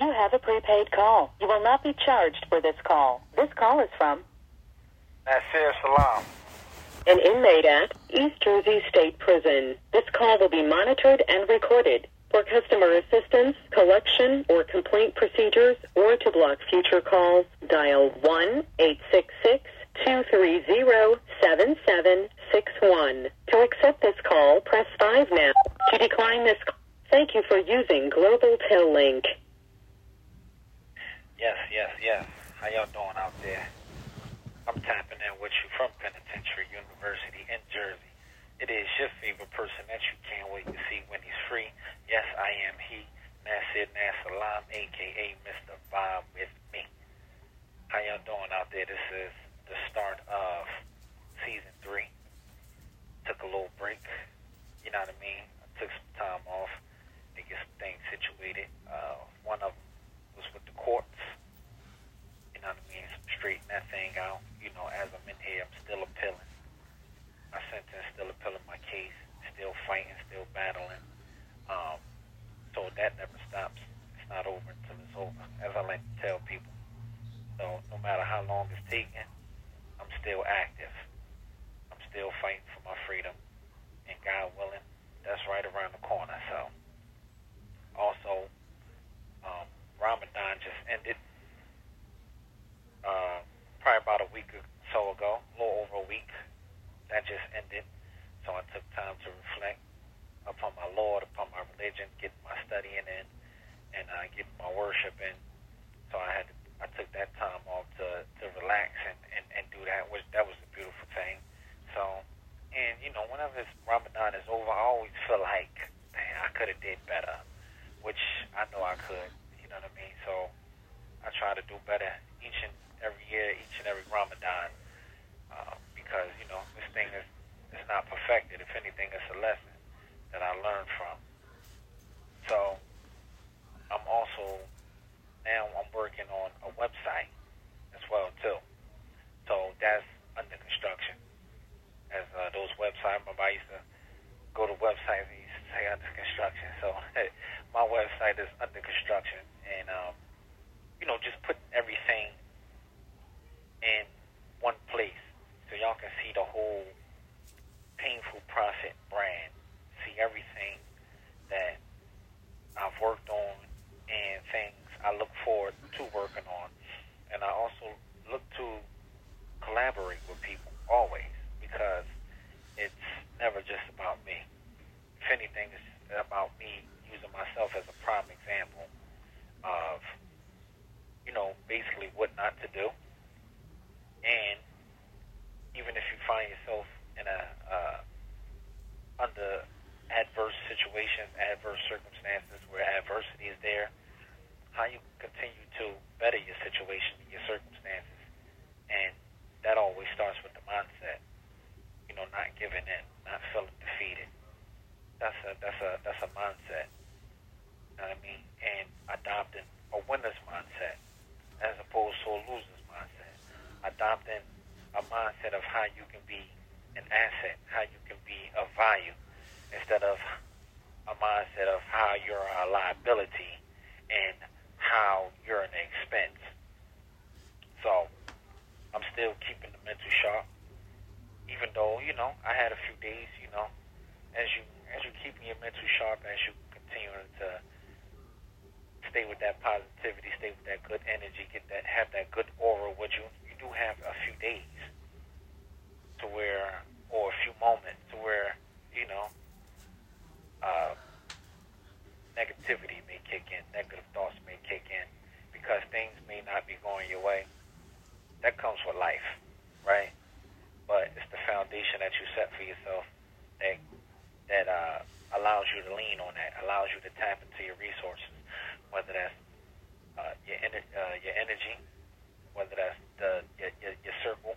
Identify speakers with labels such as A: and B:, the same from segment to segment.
A: You have a prepaid call. You will not be charged for this call. This call is from
B: Nasir Salam.
A: an inmate at East Jersey State Prison. This call will be monitored and recorded. For customer assistance, collection, or complaint procedures, or to block future calls, dial 1 866 230 7761. To accept this call, press 5 now. To decline this call, thank you for using Global Tel Link.
B: Yes, yes, yes. How y'all doing out there? I'm tapping in with you from Penitentiary University in Jersey. It is your favorite person that you can't wait to see when he's free. Yes, I am he, Nasir Nasalam, aka Mr. Bob with me. How y'all doing out there? This is the start of season three. Took a little break. You know what I mean? I took some time off to get some things situated. Uh, one of them was with the courts. You know what I mean? Straighten that thing out. You know, as I'm in here, I'm still appealing. My sentence, still appealing my case, still fighting, still battling. Um, so that never stops. It's not over until it's over, as I like to tell people. So no matter how long it's taking, I'm still active. I'm still fighting for my freedom. And God willing, that's right around the corner. So also, um, Ramadan just ended uh, probably about a week or so ago, a little over a week. That just ended. So I took time to reflect upon my Lord, upon my religion, get my studying in, and uh, get my worship in. So I had to, I took that time off to, to relax and, and, and do that, which that was a beautiful thing. So, and you know, whenever is over, I always feel like, man, I could have did better, which I know I could. You know what I mean? So I try to do better each and every year, each and every Ramadan, uh, because you know this thing is is not perfected. If anything, it's a lesson that I learned from. So I'm also now I'm working on a website as well too. So that's under construction. As uh, those websites, remember I used to go to websites and used to say under construction. So my website is under construction, and um, you know, just putting everything in one place so y'all can see the whole painful profit brand, see everything that I've worked on and things I look forward to working on. And I also look to collaborate with people always because it's never just about me. If anything, it's about me using myself as a prime example of you know, basically what not to do. And even if you find yourself in a uh, under adverse situations, adverse circumstances where adversity is there, how you continue to better your situation, your circumstances, and that always starts with the mindset. You know, not giving in, not feeling defeated. That's a that's a that's a mindset. You know what I mean? And adopting a winner's mindset as opposed to a loser's mindset. Adopting a mindset of how you can be an asset, how you can be of value, instead of a mindset of how you're a liability and how you're an expense. So I'm still keeping the mental sharp, even though you know I had a few days. You know, as you as you keeping your mental sharp, as you continue to stay with that positivity, stay with that good energy, get that have that good aura with you. You do have a few days to where, or a few moments to where, you know, uh, negativity may kick in, negative thoughts may kick in, because things may not be going your way. That comes with life, right? But it's the foundation that you set for yourself that that uh, allows you to lean on that, allows you to tap into your resources whether that's uh, your ener- uh, your energy, whether that's the your, your, your circle,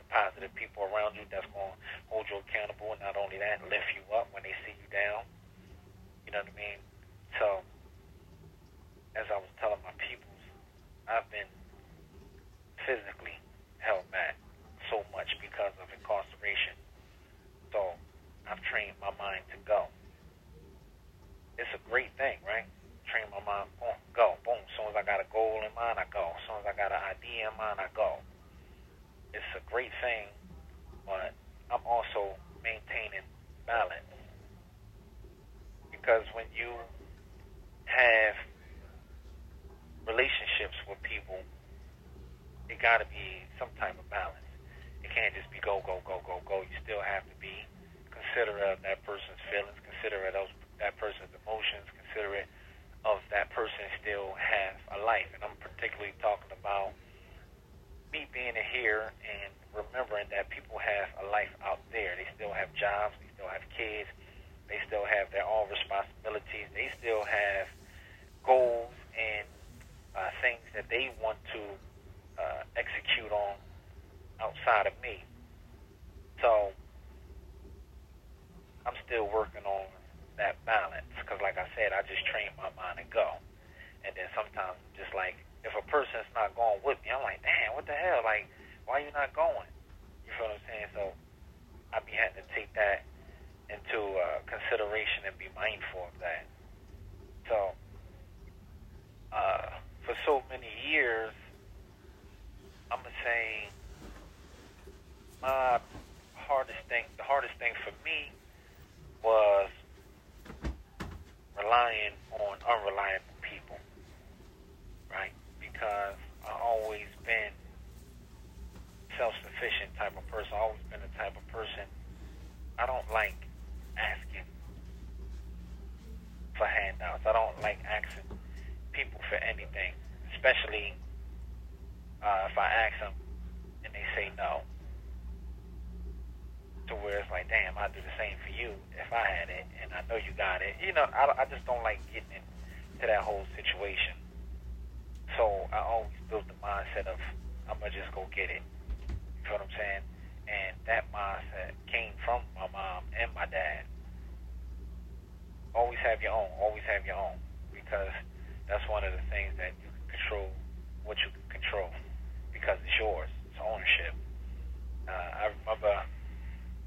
B: the positive people around you that's going to hold you accountable, and not only that, lift you up when they see you down. You know what I mean? So, as I was telling my peoples, I've been physically held back so much because of incarceration. So, I've trained my mind to go. It's a great thing, right? train my mind, boom, go, boom. So have relationships with people, it got to be some type of balance. It can't just be go, go, go, go, go. You still have to be considerate of that person's feelings, considerate of that person's emotions, considerate of that person still have a life. And I'm particularly talking about me being here and remembering that people have a life out there. They still have jobs, they still have kids, they still have their own responsibilities, they still have goals and uh, things that they want to uh, execute on outside of me. So I'm still working on that balance because, like I said, I just train my mind to go. And then sometimes, just like if a person's not going with me, I'm like, damn, what the hell? Like, why you not going? You feel what I'm saying? So I be having to take that into uh, consideration and be mindful of that. So uh, for so many years, I'm gonna say my hardest thing, the hardest thing for me was relying on unreliable people, right? Because I always been self-sufficient type of person. I always been the type of person I don't like asking for handouts. I don't like asking people for anything, especially uh, if I ask them and they say no. To where it's like, damn, I'd do the same for you if I had it, and I know you got it. You know, I, I just don't like getting into that whole situation. So I always built the mindset of, I'm to just go get it. You feel what I'm saying? And that mindset came from my mom and my dad. Always have your own. Always have your own. Because that's one of the things that you can control what you can control. Because it's yours. It's ownership. Uh, I remember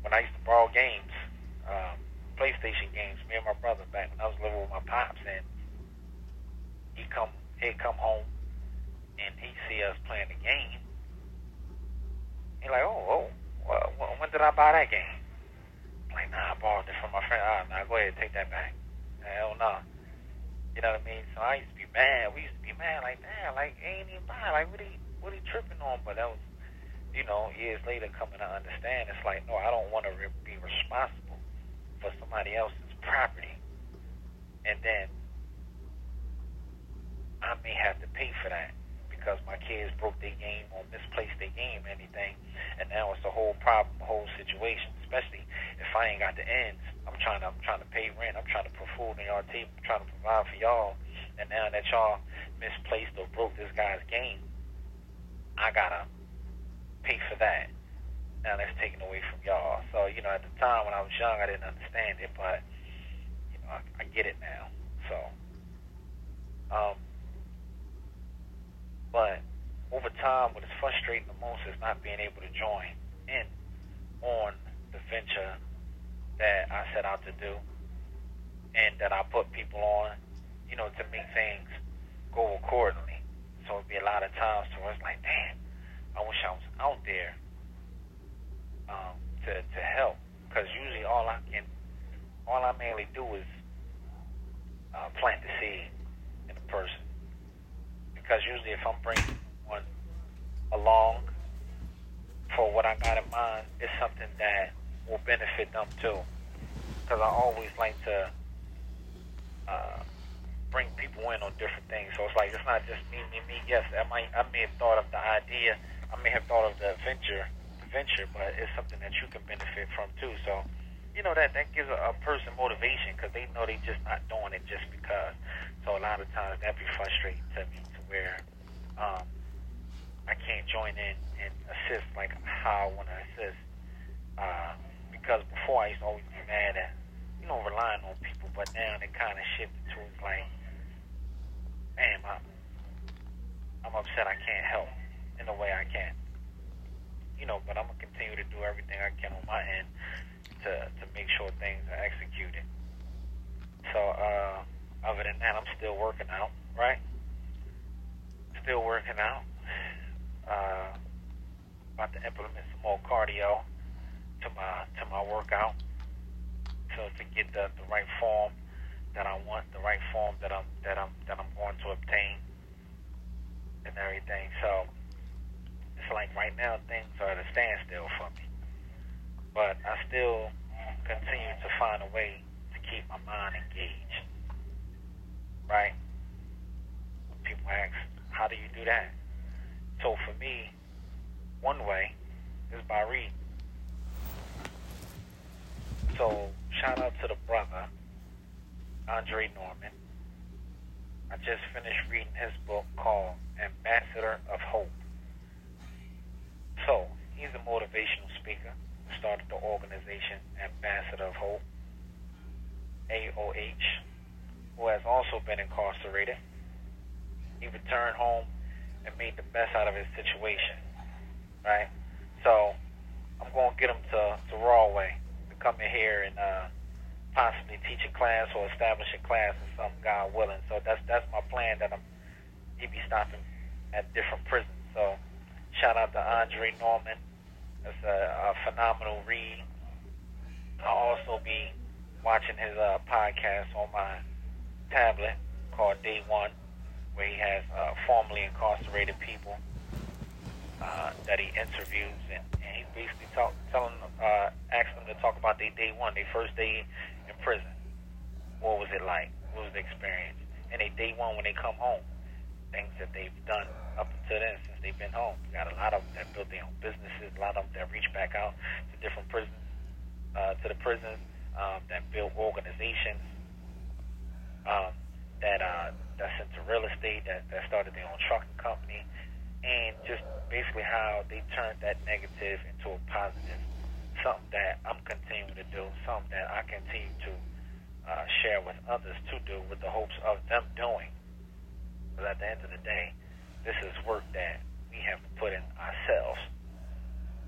B: when I used to borrow games, um, PlayStation games, me and my brother back when I was living with my pops, and he come he'd come home and he'd see us playing the game. He like, oh, oh, well, when did I buy that game? I'm like, nah, I borrowed it from my friend. Ah, nah, go ahead, take that back. Hell no. Nah. You know what I mean? So I used to be mad. We used to be mad, like, damn, like, ain't even buy. Like, what he, what he tripping on? But that was you know, years later coming to understand, it's like, no, I don't want to re- be responsible for somebody else's property. And then I may have to pay for that because my kids broke their game or misplaced their game, or anything. And now it's a whole problem, a whole situation, especially if I ain't got the ends. I'm trying to, I'm trying to pay rent. I'm trying to put food on y'all table. I'm trying to provide for y'all. And now that y'all misplaced or broke this guy's game, I gotta pay for that. Now that's taken away from y'all. So, you know, at the time when I was young, I didn't understand it, but, I, get it now. So, um, but over time, what is frustrating the most is not being able to join in on the venture that I set out to do and that I put people on, you know, to make things go accordingly. So it'd be a lot of times to where it's like, damn, I wish I was out there um, to to help because usually all I can, all I mainly do is uh, plant the seed in a person. Because usually, if I'm bringing one along for what I got in mind, it's something that will benefit them too. Because I always like to uh, bring people in on different things. So it's like it's not just me, me, me. Yes, I might I may have thought of the idea I may have thought of the venture, the venture, but it's something that you can benefit from too. So, you know that that gives a, a person motivation because they know they just not doing it just because. So a lot of times that be frustrating to me to where um, I can't join in and assist like how I want to assist. Uh, because before I used to always be mad at, you know, relying on people, but now it kind of shifted to like, man, I'm, I'm upset I can't help in the way I can. You know, but I'm gonna continue to do everything I can on my end to, to make sure things are executed. So, uh, other than that, I'm still working out, right? Still working out. Uh, about to implement some more cardio to my to my workout. So to get the, the right form that I want, the right form that I'm that I'm that I'm going to obtain and everything. So it's like right now things are at a standstill for me still mm, continue to find a way to keep my mind engaged. Right? When People ask, how do you do that? So for me, one way is by reading. So shout out to the brother, Andre Norman. I just finished reading his book called Ambassador of Hope. So he's a motivational speaker. Started the organization Ambassador of Hope, AOH, who has also been incarcerated. He returned home and made the best out of his situation. Right? So I'm going to get him to, to Rahway to come in here and uh, possibly teach a class or establish a class or something, God willing. So that's that's my plan that I'm he be stopping at different prisons. So shout out to Andre Norman. That's a, a phenomenal read. I'll also be watching his uh, podcast on my tablet called Day One, where he has uh, formerly incarcerated people uh, that he interviews, and, and he basically talk, telling, uh, asks them to talk about their day one, their first day in prison. What was it like? What was the experience? And their day one when they come home, things that they've done up until then since they've been home. You got a lot of them that built their own businesses, a lot of them that reach back out to different prisons, uh, to the prisons, um, that built organizations, um, that uh, that's into real estate, that, that started their own trucking company, and just basically how they turned that negative into a positive, something that I'm continuing to do, something that I continue to uh, share with others to do with the hopes of them doing. But at the end of the day, this is work that we have to put in ourselves.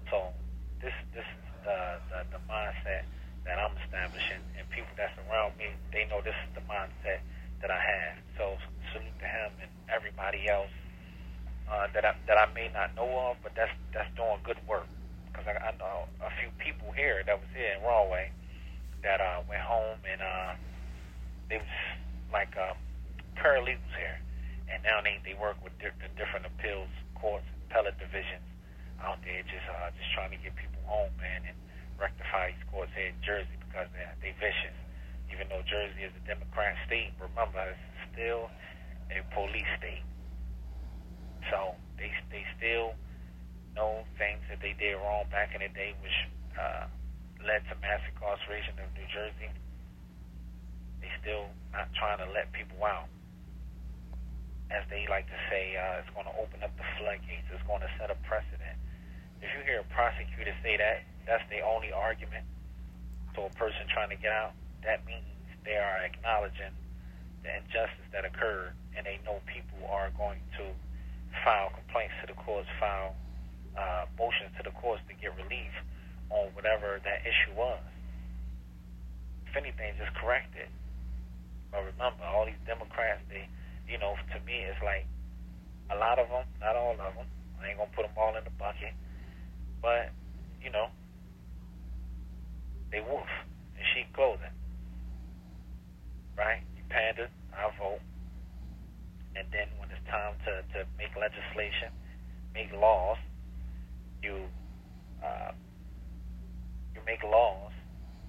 B: So this this is the, the, the mindset that I'm establishing, and people that's around me, they know this is the mindset that I have. So salute to him and everybody else uh, that I that I may not know of, but that's that's doing good work. Because I, I know a few people here that was here in Rahway that uh, went home and uh, they was like um, paralegals here, and now they they work with di- the different appeals courts, appellate divisions out there, just uh, just trying to get people home, man, and rectify these courts here in Jersey because they they vicious. Even though Jersey is a Democrat state, remember it's still a police state. So they they still know things that they did wrong back in the day, which uh, led to mass incarceration of New Jersey. They still not trying to let people out. As they like to say, uh, it's going to open up the floodgates. It's going to set a precedent. If you hear a prosecutor say that, that's the only argument to a person trying to get out. That means they are acknowledging the injustice that occurred, and they know people are going to file complaints to the courts, file uh, motions to the courts to get relief on whatever that issue was. If anything, just correct it. But remember, all these Democrats, they, you know, to me, it's like a lot of them, not all of them. I ain't gonna put them all in the bucket, but you know, they wolf in sheep clothing, right? You pander, I vote, and then when it's time to to make legislation, make laws, you uh, you make laws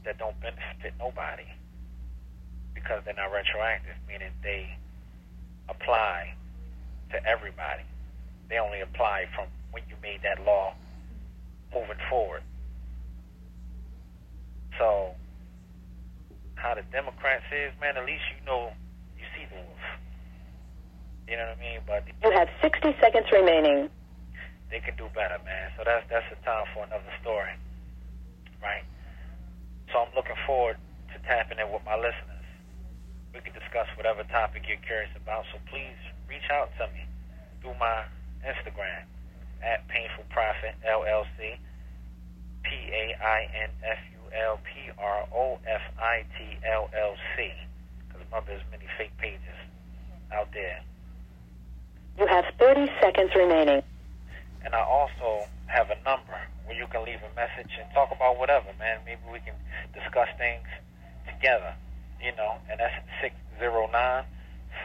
B: that don't benefit nobody because they're not retroactive, meaning they apply to everybody. They only apply from when you made that law moving forward. So, how the Democrats is, man, at least you know you see the wolf. You know what I mean? But
A: You have 60 seconds remaining.
B: they can do better, man. So that's that's the time for another story, right? So I'm looking forward to tapping in with my listeners. We can discuss whatever topic you're curious about. So please reach out to me through my Instagram at Painful Profit LLC, P A I N F U L P R O F I T L L C. Because remember, there's many fake pages out there.
A: You have 30 seconds remaining.
B: And I also have a number where you can leave a message and talk about whatever, man. Maybe we can discuss things together, you know. And that's 609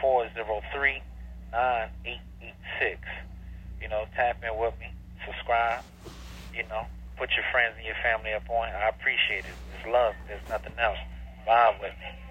B: 403 9886. You know, tap in with me, subscribe, you know, put your friends and your family up on. I appreciate it. It's love. There's nothing else. Vibe with me.